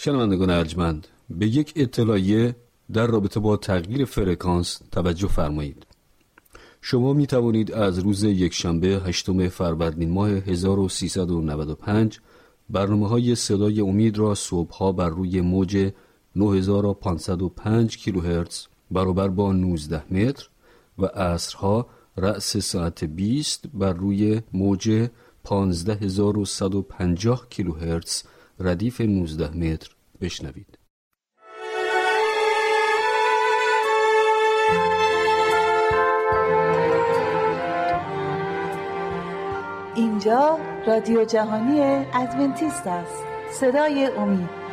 شنوندگان ارجمند به یک اطلاعیه در رابطه با تغییر فرکانس توجه فرمایید. شما می توانید از روز یکشنبه هشتم فروردین ماه 1395 برنامه های صدای امید را صبحها بر روی موج 9505 کیلوهرتز برابر با 19 متر و عصرها رأس ساعت 20 بر روی موج 15150 کیلوهرتز ردیف 19 متر بشنوید. اینجا رادیو جهانی ادونتیست است صدای امید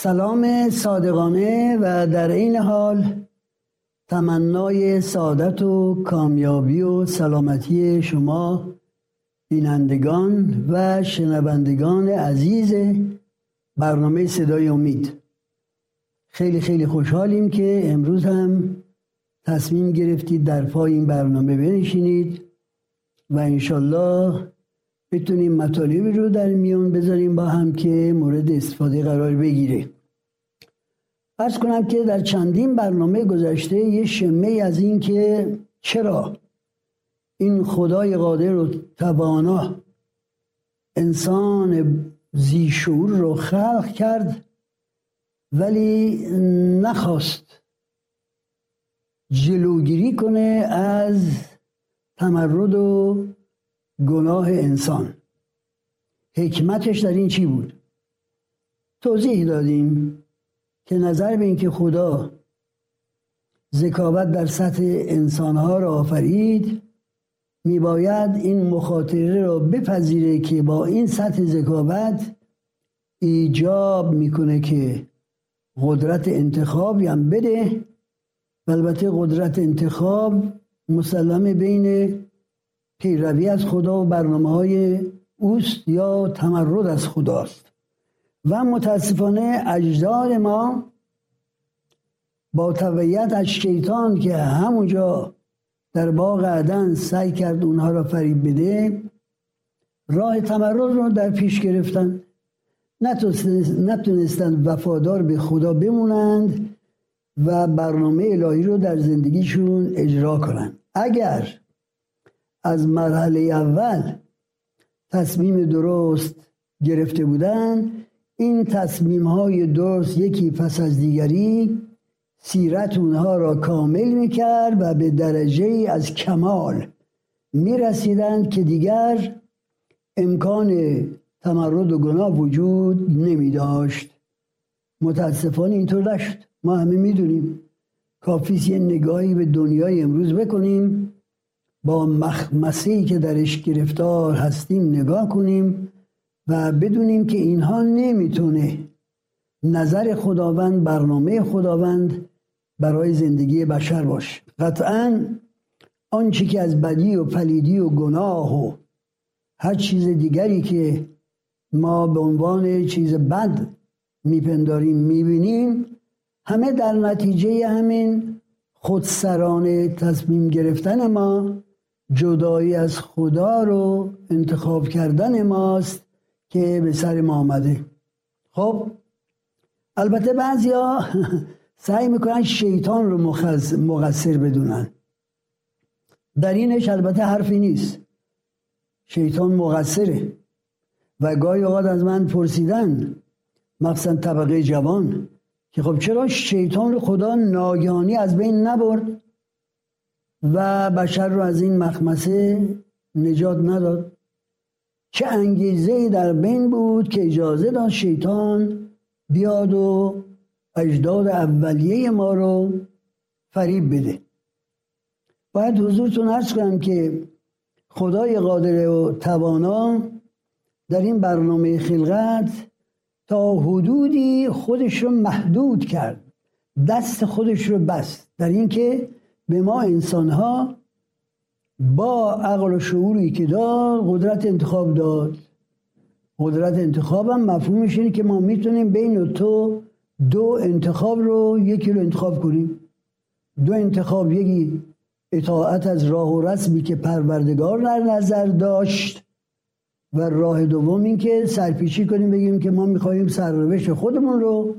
سلام صادقانه و در این حال تمنای سعادت و کامیابی و سلامتی شما بینندگان و شنوندگان عزیز برنامه صدای امید. خیلی خیلی خوشحالیم که امروز هم تصمیم گرفتید در پای این برنامه بنشینید و انشالله بتونیم مطالبی رو در میان بذاریم با هم که مورد استفاده قرار بگیره. ارز کنم که در چندین برنامه گذشته یه شمه از این که چرا این خدای قادر و توانا انسان زیشور رو خلق کرد ولی نخواست جلوگیری کنه از تمرد و گناه انسان. حکمتش در این چی بود؟ توضیح دادیم که نظر به اینکه خدا ذکاوت در سطح انسانها را آفرید میباید این مخاطره را بپذیره که با این سطح ذکاوت ایجاب می‌کنه که قدرت انتخابی هم بده. البته قدرت انتخاب مسلم بین پیروی از خدا و برنامه های اوست یا تمرد از خداست. و متاسفانه اجداد ما با تبعیت از شیطان که همونجا در باغ عدن سعی کرد اونها را فریب بده راه تمرد رو در پیش گرفتن. نتونستند وفادار به خدا بمونند و برنامه الهی رو در زندگیشون اجرا کنند. اگر از مرحله اول تصمیم درست گرفته بودند این تصمیم های درست یکی پس از دیگری سیرت اونها را کامل می‌کرد و به درجه از کمال می‌رسیدند که دیگر امکان تمرد و گناه وجود نمی داشت متاسفانه اینطور نشد. ما همه می‌دونیم. کافیست یه نگاهی به دنیای امروز بکنیم. با مخمسه که درش گرفتار هستیم نگاه کنیم و بدونیم که اینها نمی‌تونه نظر خداوند برنامه خداوند برای زندگی بشر باشه. قطعا آنچه که از بدی و پلیدی و گناه و هر چیز دیگری که ما به عنوان چیز بد میپنداریم می‌بینیم همه در نتیجه همین خودسرانه تصمیم گرفتن ما جدایی از خدا رو انتخاب کردن ماست که به سر ما آمده. خب البته بعضیا سعی می‌کنن شیطان رو مقصر بدونن. در اینش البته حرفی نیست. شیطان مقصره. و گاهی اوقات از من پرسیدن مخصوصا طبقه جوان که خب چرا شیطان رو خدا ناگهانی از بین نبرد؟ و بشر رو از این مخمسه نجات نداد چه انگیزه در بین بود که اجازه داد شیطان بیاد و اجداد اولیه ما رو فریب بده. باید حضورتون ارز کنم که خدای قادر و توانا در این برنامه خلقت تا حدودی خودش رو محدود کرد دست خودش رو بست. در اینکه به ما انسان ها با عقل و شعوری که داد قدرت انتخاب داد. قدرت انتخاب هم مفهومش اینه که ما می‌تونیم بین تو دو انتخاب رو یکی رو انتخاب کنیم. دو انتخاب یکی اطاعت از راه و رسمی که پروردگار در نظر داشت و راه دوم این که سرپیچی کنیم بگیم که ما می‌خواهیم سرنوشت خودمون رو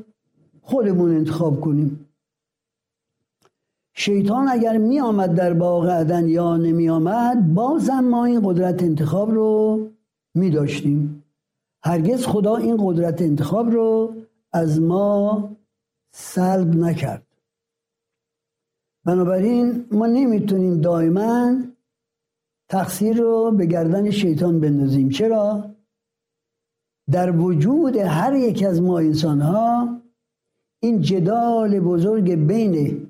خودمون انتخاب کنیم. شیطان اگر می آمد در باغ عدن یا نمی آمد بازم ما این قدرت انتخاب رو می داشتیم هرگز خدا این قدرت انتخاب رو از ما سلب نکرد. بنابراین ما نمی‌تونیم دائما تقصیر رو به گردن شیطان بندازیم. چرا؟ در وجود هر یک از ما انسان ها این جدال بزرگ بین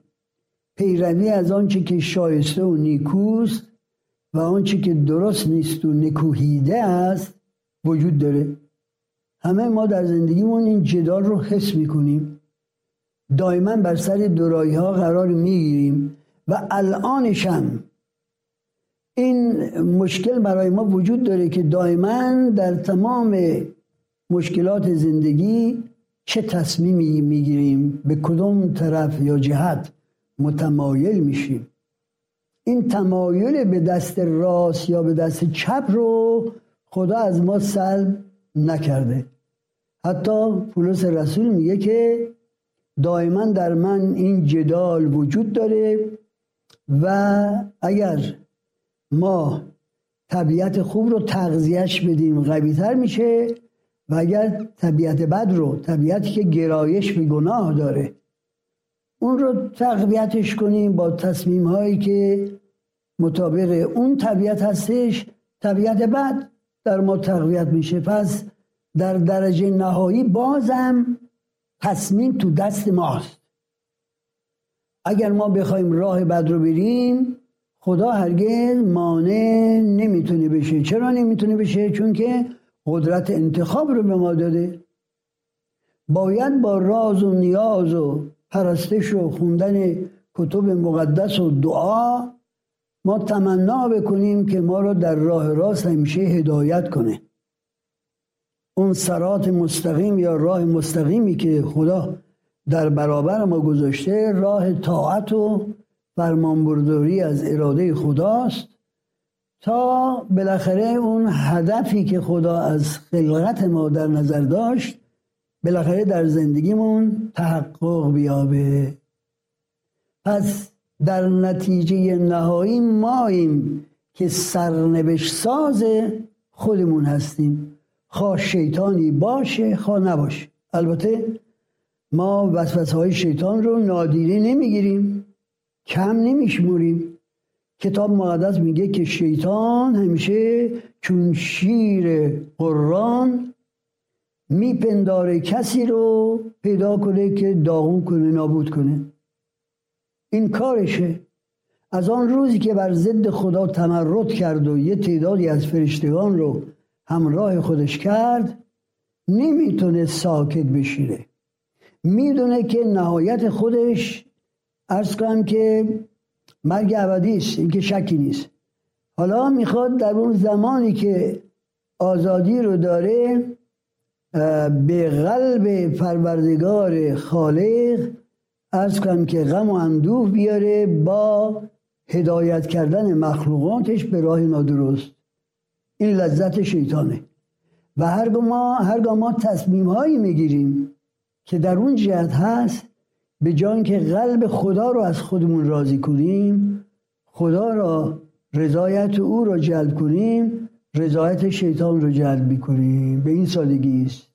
پیروی از آنچه که شایسته و نیکوست و آنچه که درست نیست و نکوهیده است وجود داره. همه ما در زندگیمون این جدال رو حس می‌کنیم. دائما بر سر دورایی ها قرار می‌گیریم و الانش این مشکل برای ما وجود داره که دائما در تمام مشکلات زندگی چه تصمیمی می‌گیریم؟ به کدوم طرف یا جهت؟ متمایل میشیم. این تمایل به دست راست یا به دست چپ رو خدا از ما سلب نکرده. حتی پولس رسول میگه که دائما در من این جدال وجود داره و اگر ما طبیعت خوب رو تغذیهش بدیم قوی تر میشه و اگر طبیعت بد رو طبیعتی که گرایش به گناه داره اون رو تقویتش کنیم با تصمیم هایی که مطابق اون طبیعت هستش. طبیعت بد در ما تقویت میشه. پس در درجه نهایی بازم تصمیم تو دست ماست. اگر ما بخوایم راه بد رو بریم خدا هرگز مانع نمی‌تونه بشه. چرا نمی‌تونه بشه؟ چون که قدرت انتخاب رو به ما داده. باید با راز و نیاز و پرستش و خوندن کتب مقدس و دعا ما تمنا بکنیم که ما رو در راه راست همیشه هدایت کنه. اون سرات مستقیم یا راه مستقیمی که خدا در برابر ما گذاشته راه طاعت و فرمانبرداری از اراده خداست. تا بالاخره اون هدفی که خدا از خلقت ما در نظر داشت بالاخره در زندگیمون تحقق بیابه. پس در نتیجه نهایی ماییم که سرنوشت ساز خودمون هستیم. خواه شیطانی باشه خواه نباشه. البته ما وسوسه های شیطان رو نادیده نمی‌گیریم کم نمیشموریم. کتاب مقدس میگه که شیطان همیشه چون شیر قرآن میپنداره کسی رو پیدا کنه که داغون کنه نابود کنه. این کارشه. از آن روزی که بر ضد خدا تمرد کرد و یه تعدادی از فرشتگان رو همراه خودش کرد نمی‌تونه ساکت بشیره می‌دونه که نهایت خودش ارز کنم که مرگ ابدی است این که شکی نیست. حالا می‌خواد در اون زمانی که آزادی رو داره به قلب پروردگار خالق ارز کنم که غم و اندوه بیاره با هدایت کردن مخلوقاتش به راه نادرست. این لذت شیطانه. و هرگاه ما, هرگاه ما تصمیم هایی می‌گیریم که در اون جهت هست به جان که قلب خدا رو از خودمون راضی کنیم خدا را رضایت او را جلب کنیم رضایت شیطان رو جلب می‌کنیم. به این سادگی است.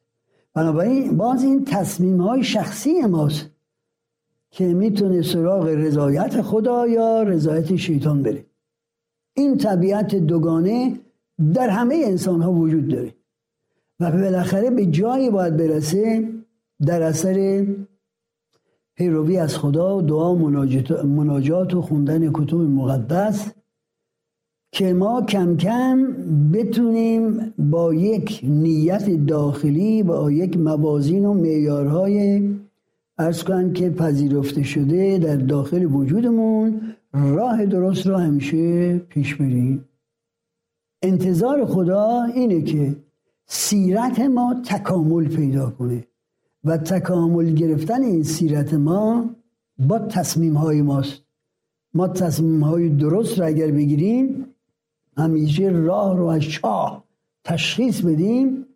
بنابراین باز این تصمیم های شخصی ماست که می‌تونه سراغ رضایت خدا یا رضایت شیطان بره. این طبیعت دوگانه در همه انسان ها وجود داره و بالاخره به جایی باید برسه در اثر پیروی از خدا و دعا مناجات, و خوندن کتب مقدس که ما کم کم بتونیم با یک نیت داخلی با یک موازین و معیارهای ارز کنم که پذیرفته شده در داخل وجودمون راه درست را همیشه پیش بریم. انتظار خدا اینه که سیرت ما تکامل پیدا کنه و تکامل گرفتن این سیرت ما با تصمیم های ماست. ما تصمیم های درست را اگر بگیریم همیشه راه رو از چاه تشخیص بدیم.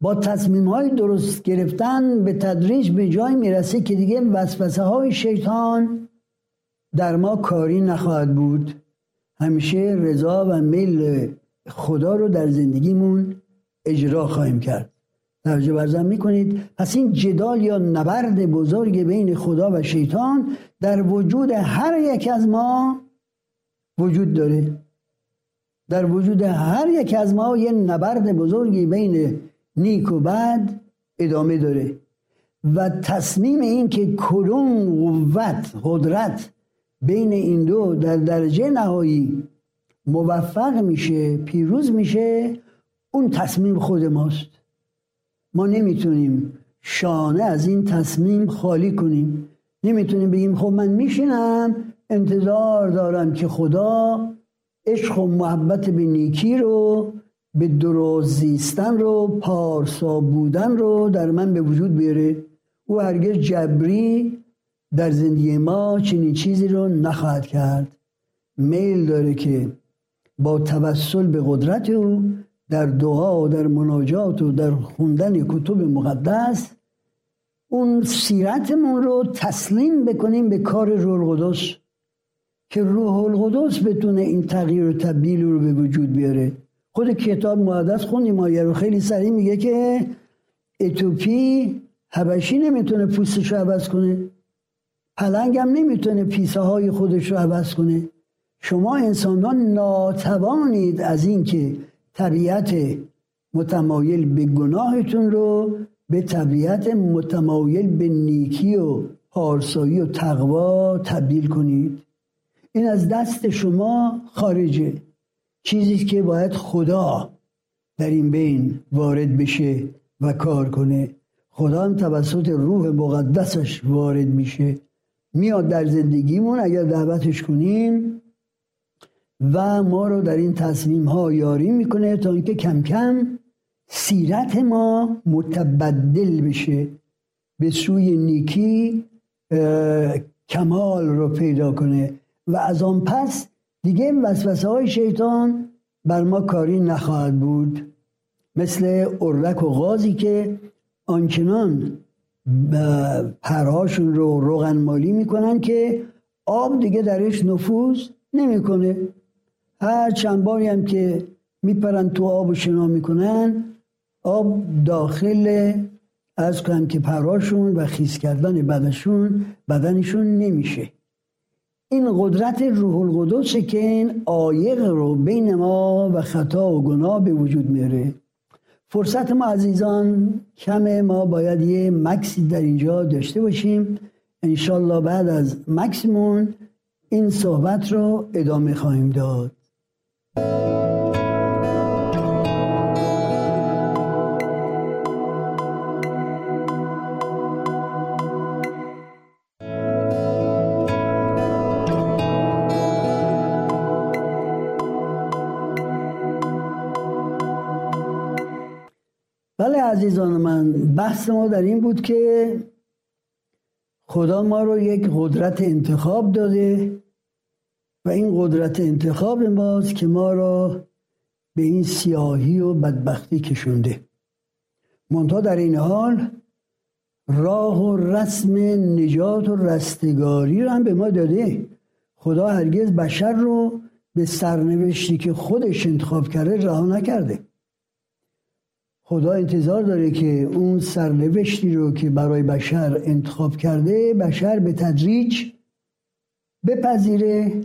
با تصمیم های درست گرفتن به تدریج به جای می‌رسه که دیگه وسوسه های شیطان در ما کاری نخواهد بود. همیشه رضا و میل خدا رو در زندگیمون اجرا خواهیم کرد. توجه برزن می‌کنید پس این جدال یا نبرد بزرگ بین خدا و شیطان در وجود هر یک از ما وجود داره. در وجود هر یک از ما یه نبرد بزرگی بین نیک و بد ادامه داره و تصمیم این که کدوم قوت قدرت بین این دو در درجه نهایی موفق میشه پیروز میشه اون تصمیم خود ماست. ما نمی‌تونیم شانه از این تصمیم خالی کنیم. نمی‌تونیم بگیم خب من میشینم انتظار دارم که خدا عشق و محبت به نیکی رو به درست زیستن رو پارسا بودن رو در من به وجود بیاره. او هرگز جبری در زندگی ما چنین چیزی رو نخواهد کرد. میل داره که با توسل به قدرت او در دعا و در مناجات و در خوندن کتب مقدس اون سیرتمون رو تسلیم بکنیم به کار روح القدس. که روح القدس بتونه این تغییر و تبدیل رو به وجود بیاره. خود کتاب مقدس خوندیم آیه رو خیلی سریع میگه که اتوپی حبشی نمی‌تونه پوستش رو عوض کنه. پلنگ هم نمی‌تونه پیسه های خودش رو عوض کنه. شما انسانان ناتوانید از اینکه طبیعت متمایل به گناهتون رو به طبیعت متمایل به نیکی و پارسایی و تقوا تبدیل کنید. این از دست شما خارجه. چیزی که باید خدا در این بین وارد بشه و کار کنه. خدا هم توسط روح مقدسش وارد میشه. میاد در زندگیمون اگر دعوتش کنیم و ما رو در این تصمیم ها یاری می‌کنه تا اینکه کم کم سیرت ما متبدل بشه. به سوی نیکی کمال رو پیدا کنه. و از آن پس دیگه وسوسه های شیطان بر ما کاری نخواهد بود. مثل اردک و غازی که آنچنان پرهاشون رو روغن مالی می‌کنن که آب دیگه درش نفوذ نمی‌کنه. هر چند باری هم که میپرن تو آب و شنا می‌کنن آب داخل از کنم که پرهاشون و خیز کردن بدنشون بدنشون نمیشه. این قدرت روح القدس که این آیق رو بین ما و خطا و گناه به وجود میاره. فرصت ما عزیزان کمه ما باید یه مکسی در اینجا داشته باشیم. انشالله بعد از مکسمون این صحبت رو ادامه خواهیم داد. عزیزان من بحث ما در این بود که خدا ما رو یک قدرت انتخاب داده و این قدرت انتخاب ماست که ما را به این سیاهی و بدبختی کشونده. منتها در این حال راه و رسم نجات و رستگاری رو هم به ما داده. خدا هرگز بشر رو به سرنوشتی که خودش انتخاب کرده رها نکرده. خدا انتظار داره که اون سرنوشتی رو که برای بشر انتخاب کرده بشر به تدریج بپذیره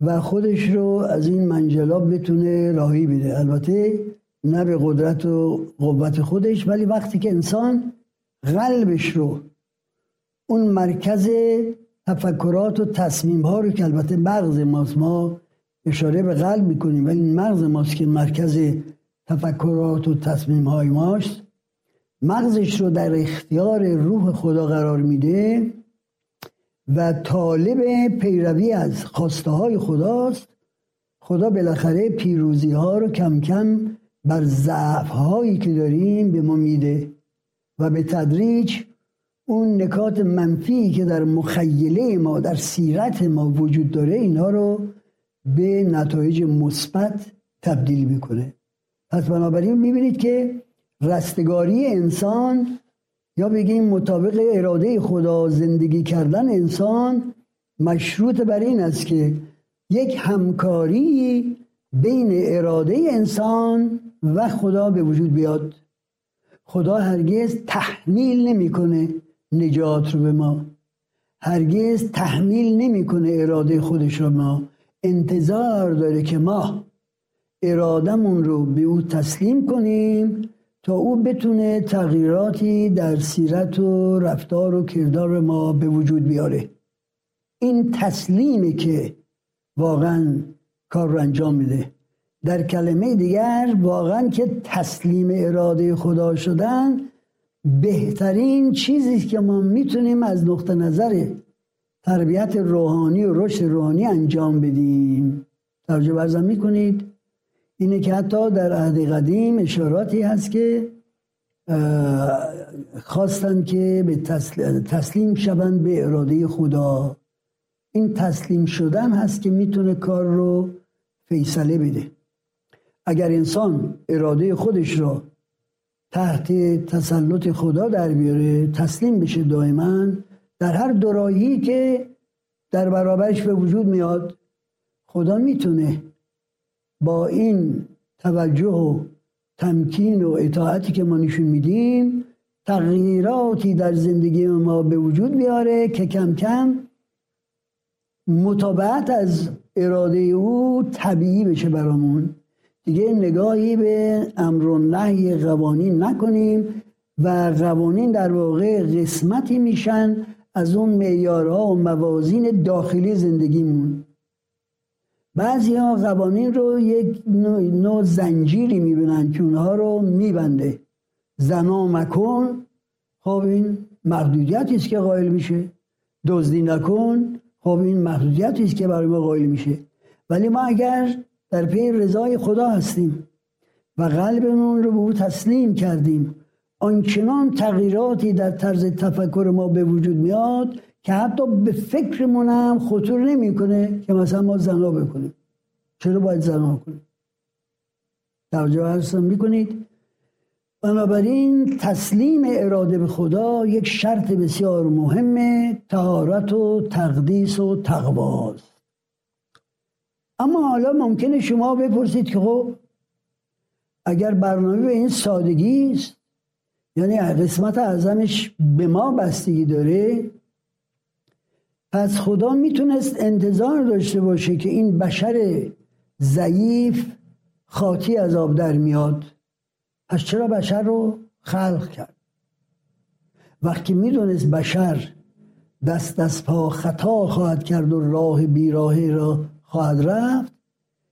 و خودش رو از این منجلاب بتونه راهی بده. البته نه به قدرت و قوت خودش ولی وقتی که انسان قلبش رو اون مرکز تفکرات و تصمیم ها رو که البته مغز ماست ما اشاره به قلب می‌کنیم ولی مغز ماست که مرکز تفکرات و تصمیم های ماست. مغزش رو در اختیار روح خدا قرار میده و طالب پیروی از خواسته های خداست. خدا بالاخره پیروزی ها رو کم کم بر ضعف هایی که داریم به ما میده و به تدریج اون نکات منفی که در مخیله ما در سیرت ما وجود داره اینها رو به نتایج مثبت تبدیل می‌کنه. پس بنابراین می‌بینید که رستگاری انسان یا بگیم مطابق اراده خدا زندگی کردن انسان مشروط بر این است که یک همکاری بین اراده انسان و خدا به وجود بیاد. خدا هرگز تحمیل نمی‌کنه نجات رو به ما. هرگز تحمیل نمی‌کنه اراده خودش رو ما. انتظار داره که ما ارادمون رو به او تسلیم کنیم تا او بتونه تغییراتی در سیرت و رفتار و کردار ما به وجود بیاره. این تسلیمی که واقعا کار رو انجام میده. در کلمه دیگر واقعا که تسلیم اراده خدا شدن بهترین چیزی که ما می‌تونیم از نقطه نظر تربیت روحانی و رشد روحانی انجام بدیم. توجه برزم می‌کنید. اینه که حتی در عهد قدیم اشاراتی هست که خواستن که به تسلیم شوند به اراده خدا. این تسلیم شدن هست که می‌تونه کار رو فیصله بده. اگر انسان اراده خودش را تحت تسلط خدا در بیاره تسلیم بشه دائما در هر دورایی که در برابرش به وجود میاد خدا می‌تونه با این توجه و تمکین و اطاعتی که ما نشون میدیم تغییراتی در زندگی ما به وجود بیاره که کم کم مطابقت از اراده او طبیعی بشه برامون. دیگه نگاهی به امر و نهی قوانین نکنیم و قوانین در واقع قسمتی میشن از اون معیارها و موازین داخلی زندگیمون. بعضی ها قوانین رو یک نوع, زنجیری می‌بینن که اونها رو میبنده. زنا مکن. خب این محدودیتی است که قائل میشه. دزدی نکن. خب این محدودیتی است که برای ما قائل میشه. ولی ما اگر در پی رضای خدا هستیم و قلبمون رو به او تسلیم کردیم آنچنان تغییراتی در طرز تفکر ما به وجود میاد که حتی به فکرمون هم خطور نمی‌کنه که مثلا ما زنا بکنیم. چرا باید زنا کنیم؟ توجه هستم می‌کنید. بنابراین تسلیم اراده به خدا یک شرط بسیار مهمه تهارت و تقدیس و تقواست اما حالا ممکنه شما بپرسید که خب اگر برنامه به این سادگی است یعنی قسمت اعظمش به ما بستگی داره پس خدا می‌تونست انتظار داشته باشه که این بشر ضعیف خاطی از آب در میاد. پس چرا بشر رو خلق کرد؟ وقتی می‌دونست بشر دست از پا خطا خواهد کرد و راه بیراهی را خواهد رفت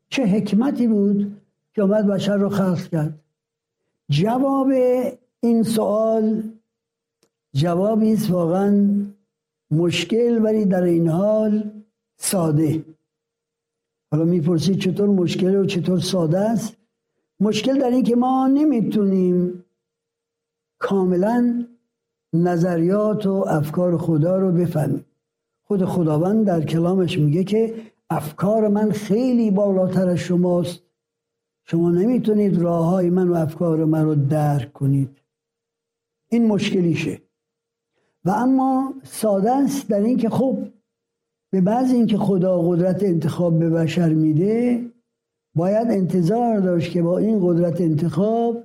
چه حکمتی بود که آمد بشر رو خلق کرد؟ جواب این سوال جوابی است واقعا مشکل ولی در این حال ساده. حالا می‌پرسید چطور مشکل و چطور ساده است؟ مشکل در این که ما نمی‌تونیم کاملا نظریات و افکار خدا رو بفهمیم. خود خداوند در کلامش میگه که افکار من خیلی بالاتر از شماست. شما نمی‌تونید راه های من و افکار من رو درک کنید. این مشکلیشه. و اما ساده است در اینکه خب به بعض اینکه خدا قدرت انتخاب به بشر میده باید انتظار داشت که با این قدرت انتخاب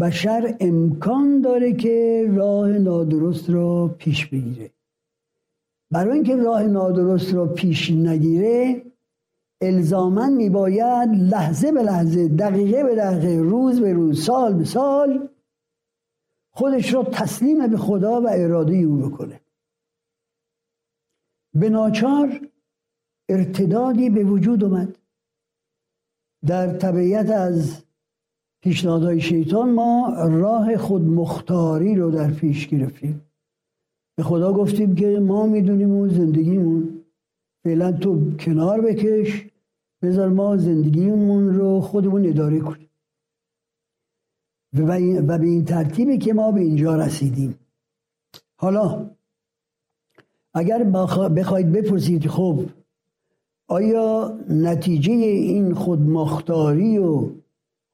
بشر امکان داره که راه نادرست را پیش بگیره. برای اینکه راه نادرست را پیش نگیره الزاما میباید لحظه به لحظه دقیقه به دقیقه روز به روز سال به سال خودش را تسلیم به خدا و اراده او بکنه. به ناچار ارتدادی به وجود اومد در طبیعت از پیشنهادهای شیطان ما راه خود مختاری رو در پیش گرفتیم. به خدا گفتیم که ما می‌دونیم اون زندگیمون. فعلا تو کنار بکش بذار ما زندگیمون رو خودمون اداره کنیم. و به این ترتیبی که ما به اینجا رسیدیم. حالا اگر بخواید بپرسید خب آیا نتیجه این خودمختاری و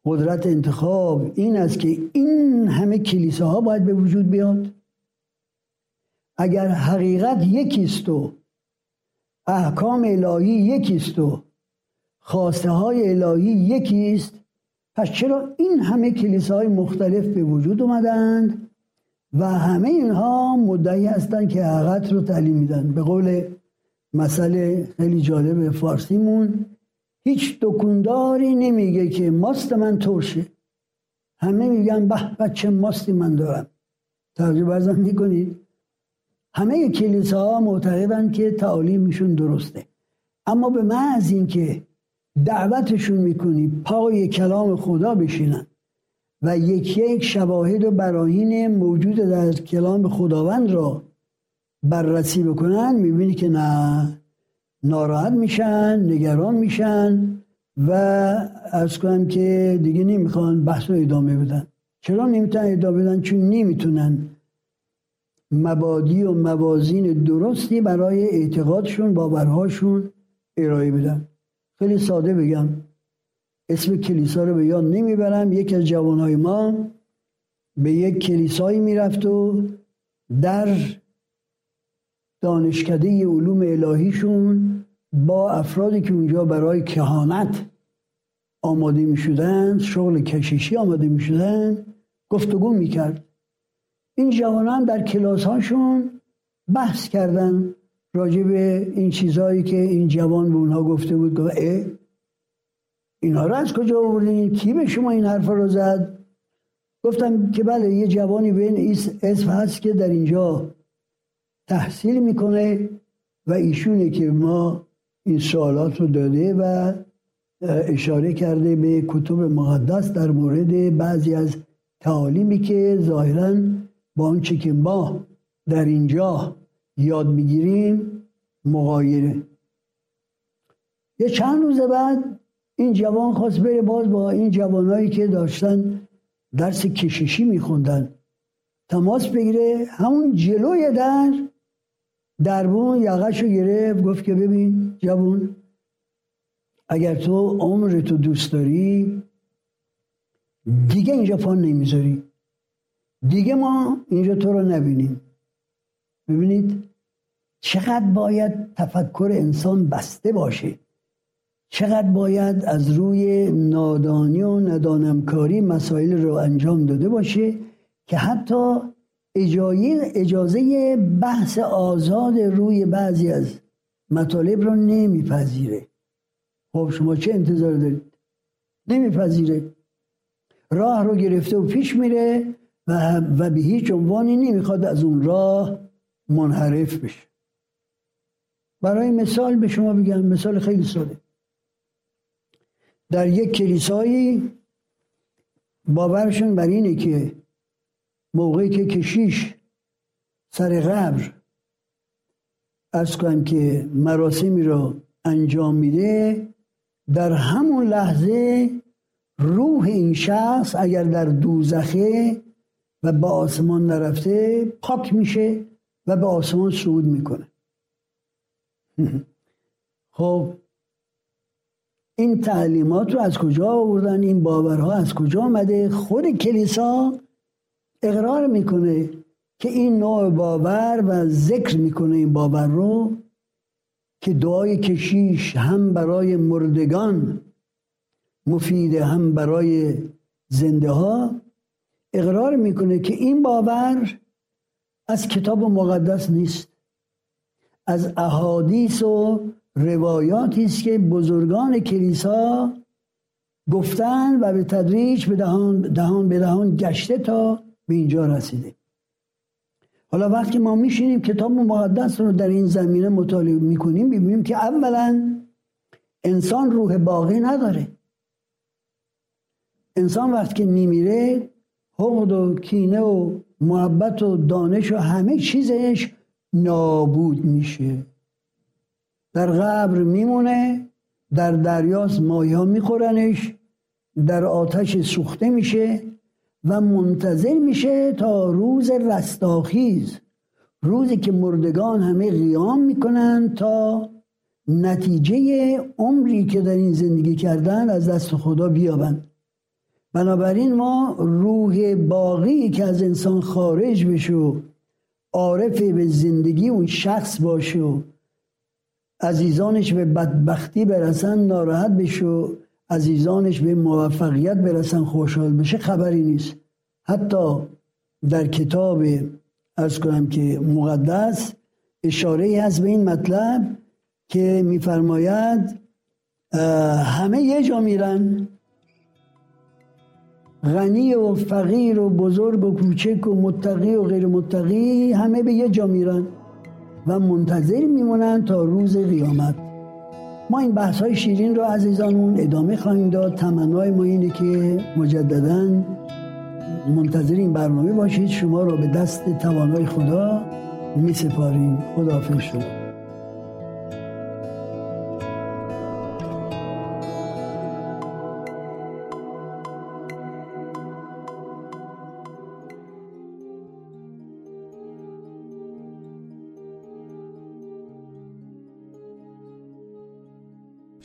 قدرت انتخاب این است که این همه کلیساها باید به وجود بیاد؟ اگر حقیقت یکیست و احکام الهی یکیست و خواسته های الهی یکیست پس چرا این همه کلیساهای مختلف به وجود اومدند و همه اینها مدعی هستند که حقیقت رو تعلیم میدن؟ به قول مسئله خیلی جالب فارسیمون هیچ دکونداری نمیگه که ماست من ترشه. همه میگن به بچه ماستی من دارم. توجه برزن می‌کنید؟ همه کلیساها معتقدن که تعالیمشون درسته. اما به محض اینکه دعوتشون می‌کنی پای کلام خدا بشینن. و یک یک شواهد و براهین موجود در کلام خداوند را بررسی بکنن می‌بینی که نه ناراحت میشن نگران میشن و از کنم که دیگه نمی‌خوان بحث رو ادامه بدن. چرا نمی‌تونن ادامه بدن؟ چون نمی‌تونن مبادی و موازین درستی برای اعتقادشون باورهاشون ارائه بدن. خیلی ساده بگم. اسم کلیسا رو به یاد نمی‌برم. یکی از جوانهای ما به یک کلیسایی می‌رفت و در دانشکده علوم الهیشون با افرادی که اونجا برای کهانت آماده می شدن شغل کشیشی آماده می شدن گفتگو می کرد این جوانان در کلاس هاشون بحث کردن. راجع به این چیزهایی که این جوان به اونها گفته بود گفت اه اینا رو از کجا آوردین؟ کی به شما این حرف رو زد؟ گفتم که بله یه جوانی به این اسم هست که در اینجا تحصیل می‌کنه و ایشونه که ما این سوالات رو داده و اشاره کرده به کتب مقدس در مورد بعضی از تعالیمی که ظاهرا با آنچه که ما در اینجا یاد می‌گیریم مغایره. یه چند روز بعد این جوان خواست بره باز با این جوانایی که داشتن درس کششی میخوندن تماس بگیره همون جلوی در دربون یقش رو گرفت گفت که ببین جوون اگر تو عمر تو دوست داری دیگه اینجا پان نمی‌ذاری. دیگه ما اینجا تو رو نبینیم. ببینید چقدر باید تفکر انسان بسته باشه. چقدر باید از روی نادانی و ندانمکاری مسائل رو انجام داده باشه که حتی اجازه بحث آزاد روی بعضی از مطالب رو نمیپذیره. خب شما چه انتظار دارید؟ نمیپذیره. راه رو گرفته و پیش میره و, و به هیچ عنوانی نمی‌خواد از اون راه منحرف بشه. برای مثال به شما بگم مثال خیلی ساده. در یک کلیسایی باورشون بر اینه که موقعی که کشیش سر قبر از کنم که مراسمی را انجام میده در همون لحظه روح این شخص اگر در دوزخه و به آسمان نرفته پاک میشه. و به آسمان صعود می‌کنه. خب این تعلیمات رو از کجا آوردن؟ این باورها از کجا آمده؟ خود کلیسا اقرار می‌کنه که این نوع باور و ذکر می‌کنه این باور رو که دعای کشیش هم برای مردگان مفیده هم برای زنده ها اقرار می‌کنه که این باور از کتاب مقدس نیست. از احادیث و روایاتی است که بزرگان کلیسا گفتن و به تدریج به دهان, دهان به دهان گشته تا به اینجا رسیده. حالا وقتی ما میشینیم کتاب مقدس رو در این زمینه مطالعه می‌کنیم ببینیم که اولا انسان روح باقی نداره. انسان وقتی که میمیره حقد و کینه و محبت و دانش و همه چیزش نابود میشه. در قبر میمونه در دریاست مایه ها میخورنش در آتش سوخته میشه و منتظر میشه تا روز رستاخیز روزی که مردگان همه قیام می‌کنن تا نتیجه عمری که در این زندگی کردن از دست خدا بیابند. بنابراین ما روح باقی که از انسان خارج بشه عارف به زندگی اون شخص باشه عزیزانش به بدبختی برسن ناراحت بشه عزیزانش به موفقیت برسن خوشحال بشه خبری نیست. حتی در کتاب ارز کنم که مقدس اشاره هست به این مطلب که میفرماید همه یه جا میرن. غنی و فقیر و بزرگ و کوچک و متقی و غیر متقی همه به یه جا میرن و منتظر میمونن تا روز قیامت. ما این بحث های شیرین رو عزیزانمون ادامه خواهیم داد. تمنای ما اینه که مجددا منتظر این برنامه باشید. شما رو به دست توانای خدا می سپاریم خداحافظ شما.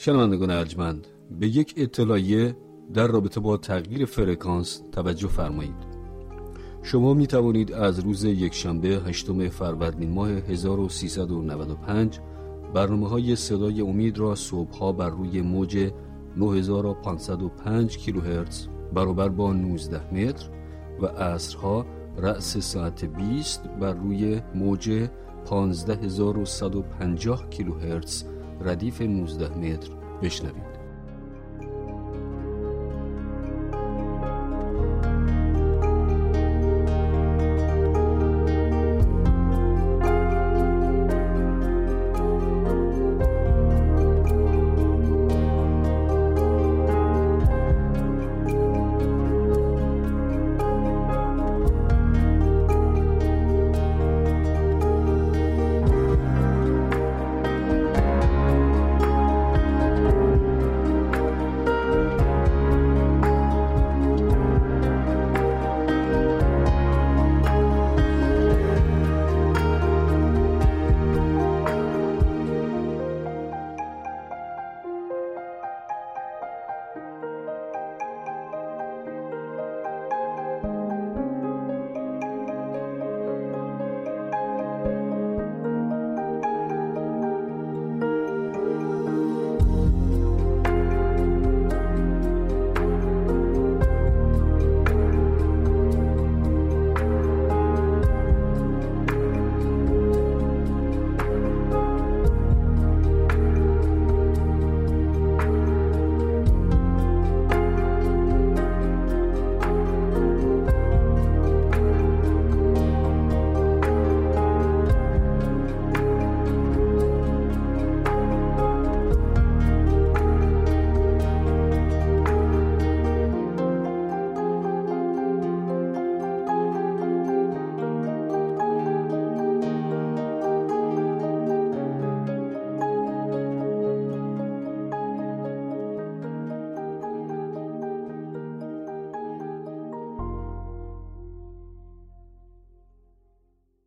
شنوندگان ارجمند به یک اطلاعیه در رابطه با تغییر فرکانس توجه فرمایید. شما می توانید از روز یکشنبه هشتم فروردین ماه 1395 برنامه های صدای امید را صبحها بر روی موج 9505 کیلوهرتز برابر با 19 متر و عصرها رأس ساعت 20 بر روی موج 15150 کیلوهرتز ردیف 19 متر. بشنوید